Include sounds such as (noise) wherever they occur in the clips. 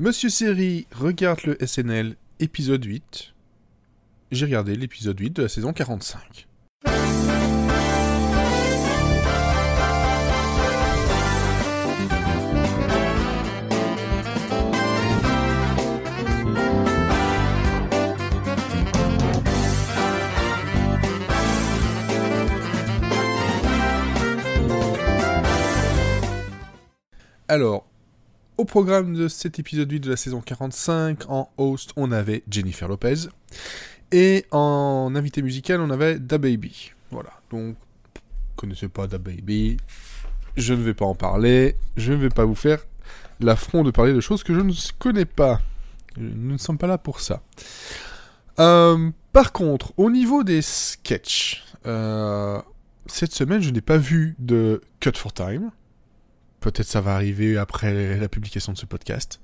Monsieur Série regarde le SNL épisode 8. J'ai regardé l'épisode 8 de la saison 45. Alors, au programme de cet épisode 8 de la saison 45, en host, on avait Jennifer Lopez. Et en invité musical, on avait Da Baby. Voilà, donc, connaissez pas Da Baby, je ne vais pas en parler, je ne vais pas vous faire l'affront de parler de choses que je ne connais pas. Nous ne sommes pas là pour ça. Euh, par contre, au niveau des sketchs, euh, cette semaine, je n'ai pas vu de Cut for Time. Peut-être ça va arriver après la publication de ce podcast.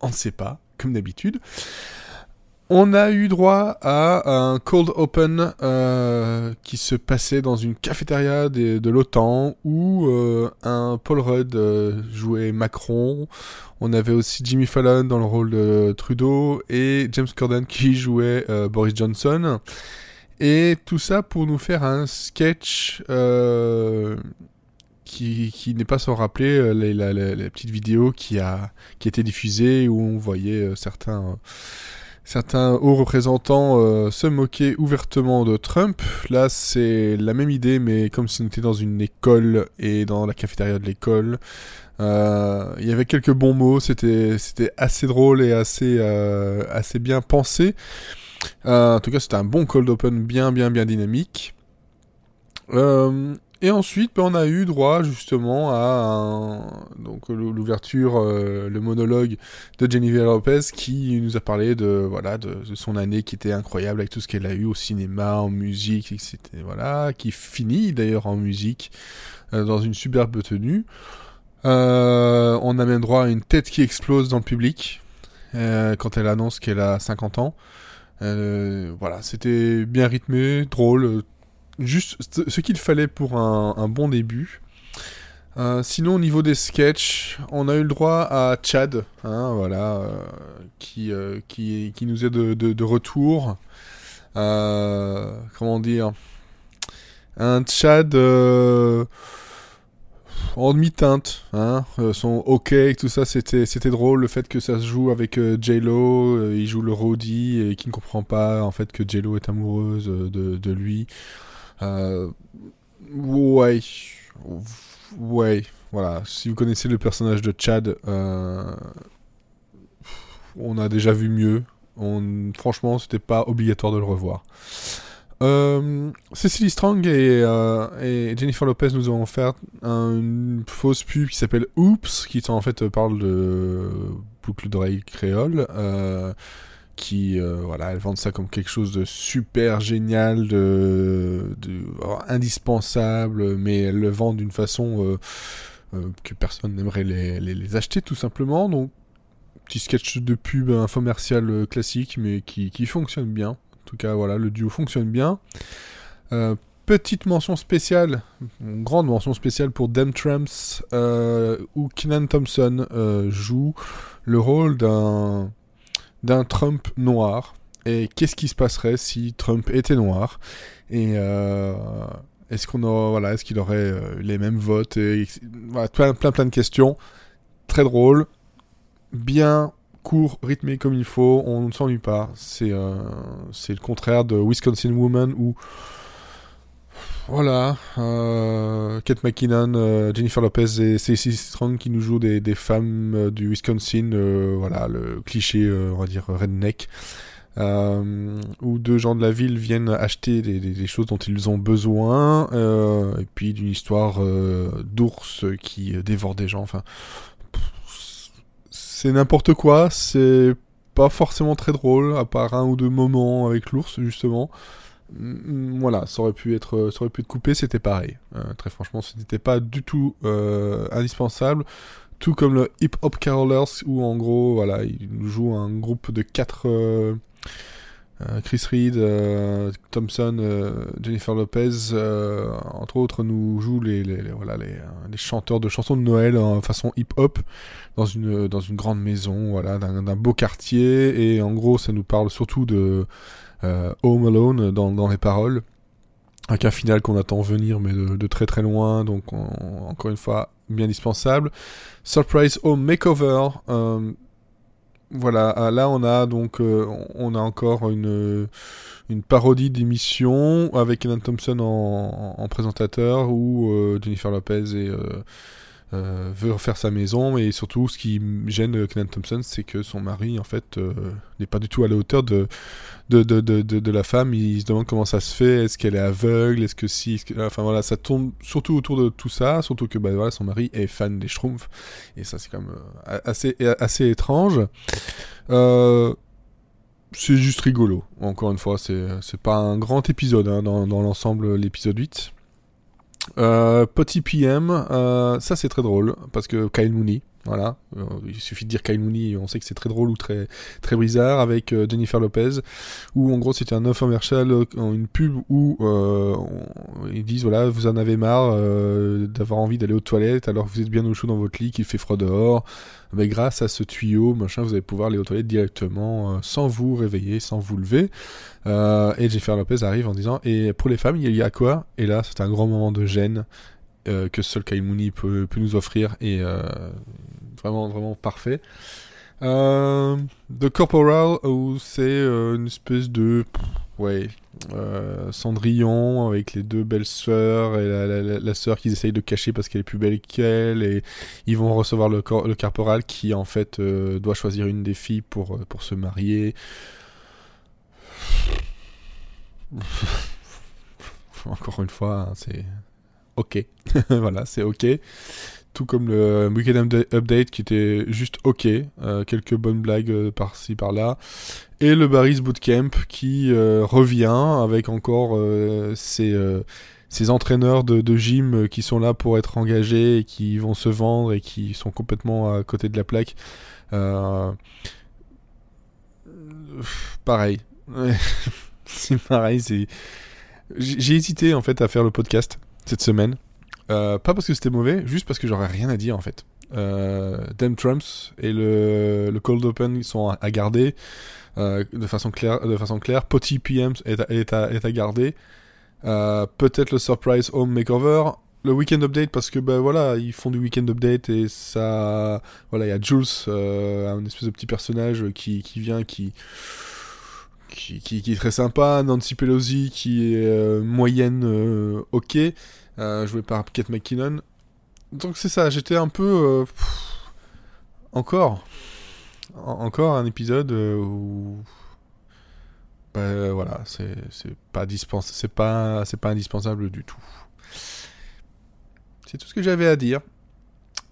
On ne sait pas, comme d'habitude. On a eu droit à un cold open euh, qui se passait dans une cafétéria de, l'OTAN où euh, un Paul Rudd euh, jouait Macron. On avait aussi Jimmy Fallon dans le rôle de Trudeau et James Corden qui jouait Boris Johnson. Et tout ça pour nous faire un sketch qui, n'est pas sans rappeler euh, la, la- la petite vidéo qui a qui a été diffusée où on voyait euh, certains certains hauts représentants euh, se moquer ouvertement de Trump. Là, c'est la même idée, mais comme si on était dans une école et dans la cafétéria de l'école. Il y avait quelques bons mots, c'était assez drôle et assez assez bien pensé. En tout cas, c'était un bon cold open bien bien bien dynamique. Euh, et ensuite, ben, on a eu droit justement à donc l'ou- l'ouverture, euh, le monologue de Jennifer Lopez qui nous a parlé de voilà de, son année qui était incroyable avec tout ce qu'elle a eu au cinéma, en musique, etc. Voilà, qui finit d'ailleurs en musique euh, dans une superbe tenue. Euh, on a même droit à une tête qui explose dans le public euh, quand elle annonce qu'elle a 50 ans. Euh, voilà, c'était bien rythmé, drôle, juste ce qu'il fallait pour un, bon début. Euh, sinon, au niveau des sketchs, on a eu le droit à Chad, hein, voilà, euh, qui, euh, qui, qui nous est de, de, retour. Comment dire? Un Chad en demi-teinte, hein, son OK, tout ça, c'était c'était drôle. Le fait que ça se joue avec J-Lo, il joue le roadie et qui ne comprend pas en fait que J-Lo est amoureuse de, de lui. Euh, ouais, ouais, voilà. Si vous connaissez le personnage de Chad, euh, on a déjà vu mieux. Franchement, c'était pas obligatoire de le revoir. Euh, Cecily Strong et, euh, Jennifer Lopez nous ont offert un- une fausse pub qui s'appelle Oops, qui en fait euh, parle de boucle d'oreille créole. euh, qui euh, voilà elles vendent ça comme quelque chose de super génial de, oh, indispensable mais elles le vendent d'une façon euh, euh, que personne n'aimerait les, acheter tout simplement. Donc petit sketch de pub infomercial classique mais qui, fonctionne bien. En tout cas voilà le duo fonctionne bien. Petite mention spéciale grande mention spéciale pour Dem Tramps où Kenan Thompson joue le rôle d'un d'un Trump noir. Et qu'est-ce qui se passerait si Trump était noir? Et euh, est-ce qu'on voilà, est-ce qu'il aurait euh, les mêmes votes et, plein, plein de questions. Très drôle, bien court, rythmé comme il faut. On ne s'ennuie pas. C'est euh, c'est le contraire de Wisconsin Woman où voilà, euh, Kate McKinnon, euh, Jennifer Lopez et Cecily Strong qui nous jouent des, femmes euh, du Wisconsin, voilà, le cliché, on va dire, redneck, où deux gens de la ville viennent acheter des, des- choses dont ils ont besoin, et puis d'une histoire d'ours qui dévore des gens, enfin, c'est n'importe quoi, c'est pas forcément très drôle, à part un ou deux moments avec l'ours, justement. Mm, Voilà, ça aurait pu être, ça aurait pu être coupé, c'était pareil. Euh, très franchement, ce n'était pas du tout euh, indispensable. Tout comme le Hip Hop Carolers, où en gros, voilà, il joue un groupe de quatre, euh, Chris Reed, Thompson, Jennifer Lopez, entre autres, nous jouent les, voilà, les, chanteurs de chansons de Noël en façon hip-hop dans une, dans une grande maison, voilà, d'un beau quartier. Et en gros, ça nous parle surtout de Home Alone dans, dans, les paroles. Avec un final qu'on attend venir, mais de, très très loin, donc encore une fois, bien indispensable. Surprise Home Makeover voilà, ah, là on a donc euh, on a encore une, une parodie d'émission avec Kenan Thompson en, en présentateur où euh, Jennifer Lopez est, euh, euh, veut refaire sa maison. Et surtout ce qui gêne Kenan Thompson c'est que son mari en fait euh, n'est pas du tout à la hauteur de de, de, de, de, la femme. Il se demande comment ça se fait. Est-ce qu'elle est aveugle? Est-ce que si? Enfin voilà ça tourne surtout autour de tout ça surtout que bah, voilà, son mari est fan des Schtroumpfs. Et ça c'est quand même euh, assez, assez étrange. C'est juste rigolo. Encore une fois c'est pas un grand épisode hein, dans, dans l'ensemble l'épisode 8 euh, petit PM, euh, ça c'est très drôle parce que Kyle Mooney, voilà, euh, il suffit de dire Kyle on sait que c'est très drôle ou très très bizarre avec Jennifer Lopez, où en gros c'était un infomercial, une pub où ils disent voilà vous en avez marre d'avoir envie d'aller aux toilettes alors que vous êtes bien au chaud dans votre lit, qu'il fait froid dehors, mais grâce à ce tuyau machin vous allez pouvoir aller aux toilettes directement sans vous réveiller, sans vous lever. Euh, et Jennifer Lopez arrive en disant Et pour les femmes, il y a quoi? Et là, c'est un grand moment de gêne euh, que seul Kyle peut, nous offrir. Et euh, vraiment, vraiment parfait. The Corporal, où c'est une espèce de. Ouais. Cendrillon avec les deux belles sœurs et la, la, sœur qu'ils essayent de cacher parce qu'elle est plus belle qu'elle et ils vont recevoir le, le corporal qui en fait doit choisir une des filles pour, pour se marier (laughs) Encore une fois, hein, c'est ok. (laughs) voilà, c'est ok. Tout comme le Weekend Update qui était juste ok. Euh, quelques bonnes blagues euh, par-ci par-là. Et le Barry's Bootcamp qui euh, revient avec encore ses, ses, entraîneurs de, gym qui sont là pour être engagés et qui vont se vendre et qui sont complètement à côté de la plaque. (laughs) pareil. c'est pareil. J'ai hésité en fait à faire le podcast cette semaine. Euh, pas parce que c'était mauvais, juste parce que j'aurais rien à dire en fait. Euh, Dem Trumps et le, le Cold Open sont à, garder euh, de façon claire. De façon claire. Potty PM est à, est à, est à garder. Peut-être le Surprise Home Makeover. Le Weekend Update parce que ben voilà ils font du Weekend Update et ça voilà il y a Jules un espèce de petit personnage qui, qui vient qui qui, qui, est très sympa, Nancy Pelosi qui est moyenne ok, euh, joué par Kate McKinnon. Donc c'est ça, j'étais un peu... encore encore un épisode où bah, voilà c'est pas pas pas indispensable du tout. C'est tout ce que j'avais à dire.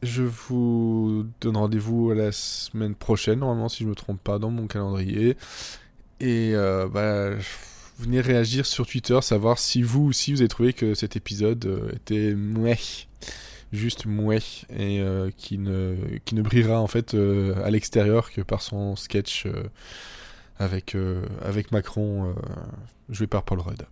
Je vous donne rendez-vous la semaine prochaine normalement si je me trompe pas dans mon calendrier. Et euh, bah, venez réagir sur Twitter, savoir si vous aussi vous avez trouvé que cet épisode euh, était mouais, juste mouais, et euh, qui, ne, qui ne brillera en fait à l'extérieur que par son sketch avec, avec Macron joué par Paul Rudd.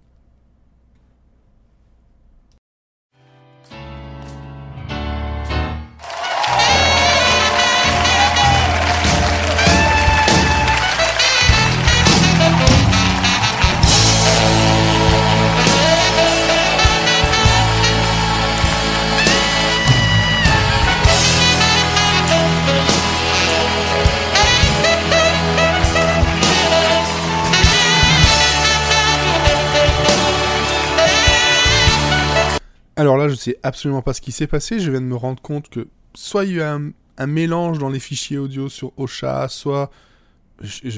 Sais absolument pas ce qui s'est passé. Je viens de me rendre compte que soit il y a un, un mélange dans les fichiers audio sur Ocha, soit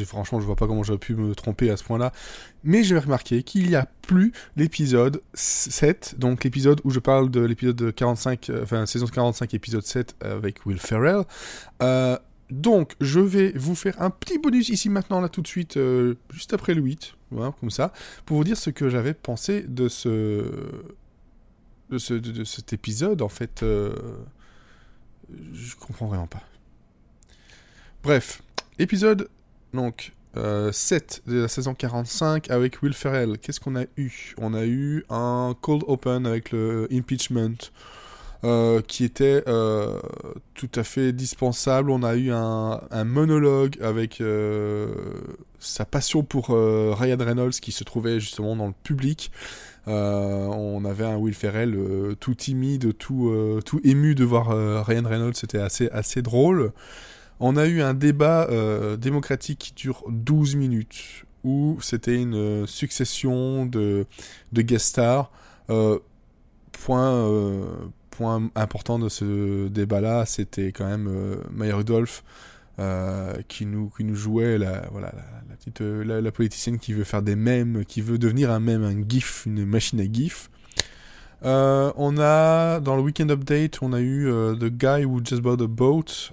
franchement, je vois pas comment j'aurais pu me tromper à ce point-là. Mais j'ai remarqué qu'il n'y a plus l'épisode 7, donc l'épisode où je parle de l'épisode 45, euh, enfin saison 45, épisode 7 avec Will Ferrell. Euh, donc, je vais vous faire un petit bonus ici maintenant, là tout de suite, euh, juste après le 8, voilà, comme ça, pour vous dire ce que j'avais pensé de ce de, ce, de, cet épisode, en fait, euh, je comprends vraiment pas. Bref, épisode, donc, 7 de la saison 45 avec Will Ferrell. Qu'est-ce qu'on a eu? On a eu un cold open avec le impeachment. Euh, qui était euh, tout à fait dispensable. On a eu un, monologue avec euh, sa passion pour Ryan Reynolds qui se trouvait justement dans le public. on avait un Will Ferrell tout timide, tout, tout ému de voir Ryan Reynolds, c'était assez, assez drôle. On a eu un débat démocratique qui dure 12 minutes, où c'était une succession de, de guest stars. point, point important de ce débat-là, c'était quand même euh, Maya Rudolph euh, qui, nous, jouait la, petite, euh, la, politicienne qui veut faire des mèmes, qui veut devenir un mème, un GIF, une machine à GIF. on a, dans le Weekend Update, on a eu The Guy Who Just Bought a Boat,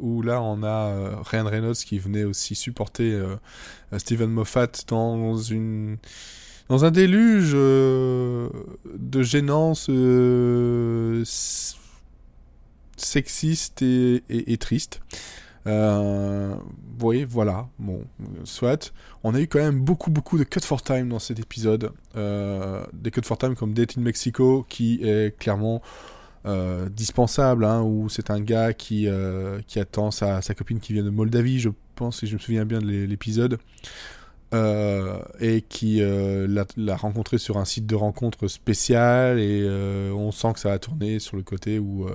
où là on a Ryan Reynolds qui venait aussi supporter Steven Moffat dans une dans un déluge euh, de gênance euh, sexiste et, triste. Euh, oui, voilà, bon, soit. On a eu quand même beaucoup, beaucoup de cut for time dans cet épisode. des cut for time comme Date in Mexico, qui est clairement dispensable, hein, où c'est un gars qui, qui attend sa, sa, copine qui vient de Moldavie, je pense, si je me souviens bien de l'épisode. Euh, et qui euh, l'a rencontré sur un site de rencontre spécial et euh, on sent que ça a tourné sur le côté où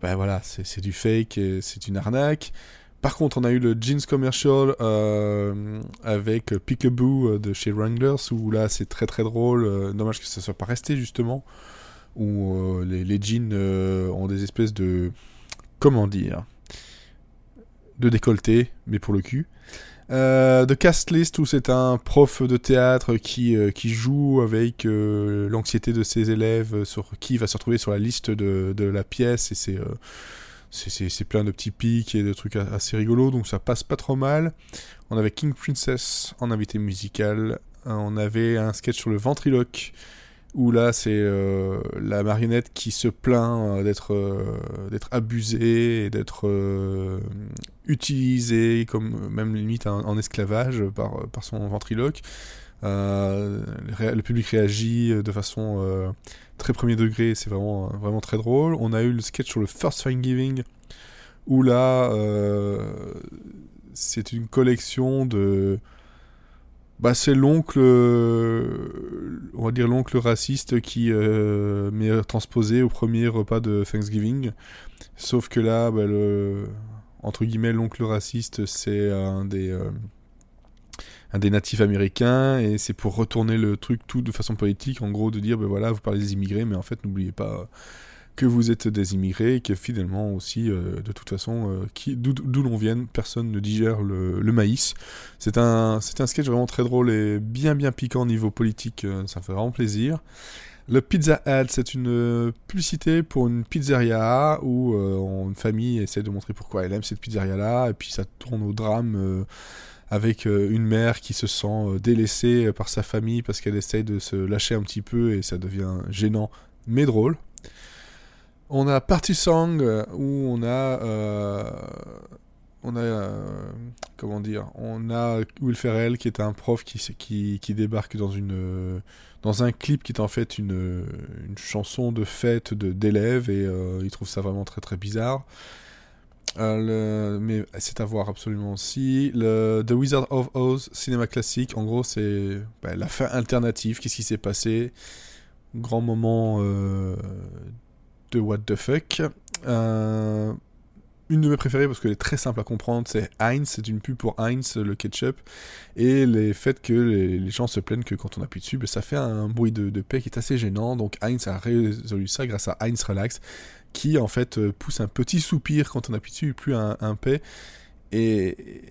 ben voilà c'est du fake et c'est une arnaque. Par contre on a eu le jeans commercial avec Peekaboo de chez Wranglers où là c'est très très drôle dommage que ça soit pas resté justement où les, les, jeans ont des espèces de comment dire de décolleté mais pour le cul euh, The Cast List, où c'est un prof de théâtre qui, euh, qui joue avec euh, l'anxiété de ses élèves sur qui va se retrouver sur la liste de, de la pièce, et c'est, c'est, plein de petits pics et de trucs assez rigolos, donc ça passe pas trop mal. On avait King Princess en invité musical, on avait un sketch sur le ventriloque, où là c'est euh, la marionnette qui se plaint euh, d'être euh, d'être abusée et d'être utilisée comme même limite en, esclavage par, par son ventriloque. le public réagit de façon très premier degré, c'est vraiment, vraiment très drôle. On a eu le sketch sur le First Thanksgiving, où là, c'est une collection de, bah, c'est l'oncle, euh, on va dire l'oncle raciste qui euh, m'est transposé au premier repas de Thanksgiving. Sauf que là, bah, le, entre guillemets, l'oncle raciste, c'est un des, euh, un des natifs américains et c'est pour retourner le truc tout de façon politique, en gros, de dire, ben voilà, vous parlez des immigrés, mais en fait, n'oubliez pas que vous êtes des immigrés et que finalement aussi, euh, de toute façon, euh, d'où l'on vienne, personne ne digère le, maïs. C'est un, un sketch vraiment très drôle et bien bien piquant au niveau politique, euh, ça fait vraiment plaisir. Le Pizza Ad, c'est une publicité pour une pizzeria où une famille essaie de montrer pourquoi elle aime cette pizzeria-là, et puis ça tourne au drame avec une mère qui se sent délaissée par sa famille parce qu'elle essaie de se lâcher un petit peu et ça devient gênant mais drôle. On a Party Song euh, où on a. Euh, on a. Euh, comment dire On a Will Ferrell qui est un prof qui, qui, qui débarque dans une. dans un clip qui est en fait une, une chanson de fête d'élèves et il trouve ça vraiment très très bizarre. mais c'est à voir absolument aussi. Le The Wizard of Oz, cinéma classique, en gros, c'est bah, la fin alternative. Qu'est-ce qui s'est passé? Grand moment de What the Fuck. Euh, une de mes préférées parce qu'elle est très simple à comprendre, c'est Heinz, c'est une pub pour Heinz, le ketchup, et les fait que les, gens se plaignent que quand on appuie dessus, ben, ça fait un bruit de, paix qui est assez gênant, donc Heinz a résolu ça grâce à Heinz Relax, qui en fait euh, pousse un petit soupir quand on appuie dessus, plus un, un paix, et,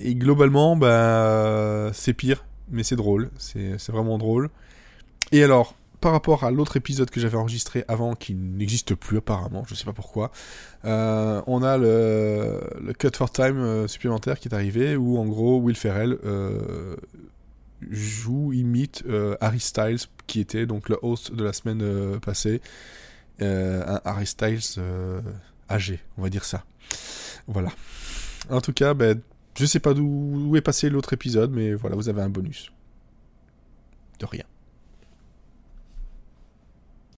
et globalement, bah, c'est pire, mais c'est drôle, c'est vraiment drôle. Et alors, par rapport à l'autre épisode que j'avais enregistré avant, qui n'existe plus apparemment, je sais pas pourquoi, euh, on a le, Cut for Time euh, supplémentaire qui est arrivé, où en gros Will Ferrell euh, joue, imite Harry Styles, qui était donc le host de la semaine passée, un Harry Styles âgé, on va dire ça. Voilà. En tout cas, ben, Je sais pas d'où est passé l'autre épisode, mais voilà, vous avez un bonus. De rien.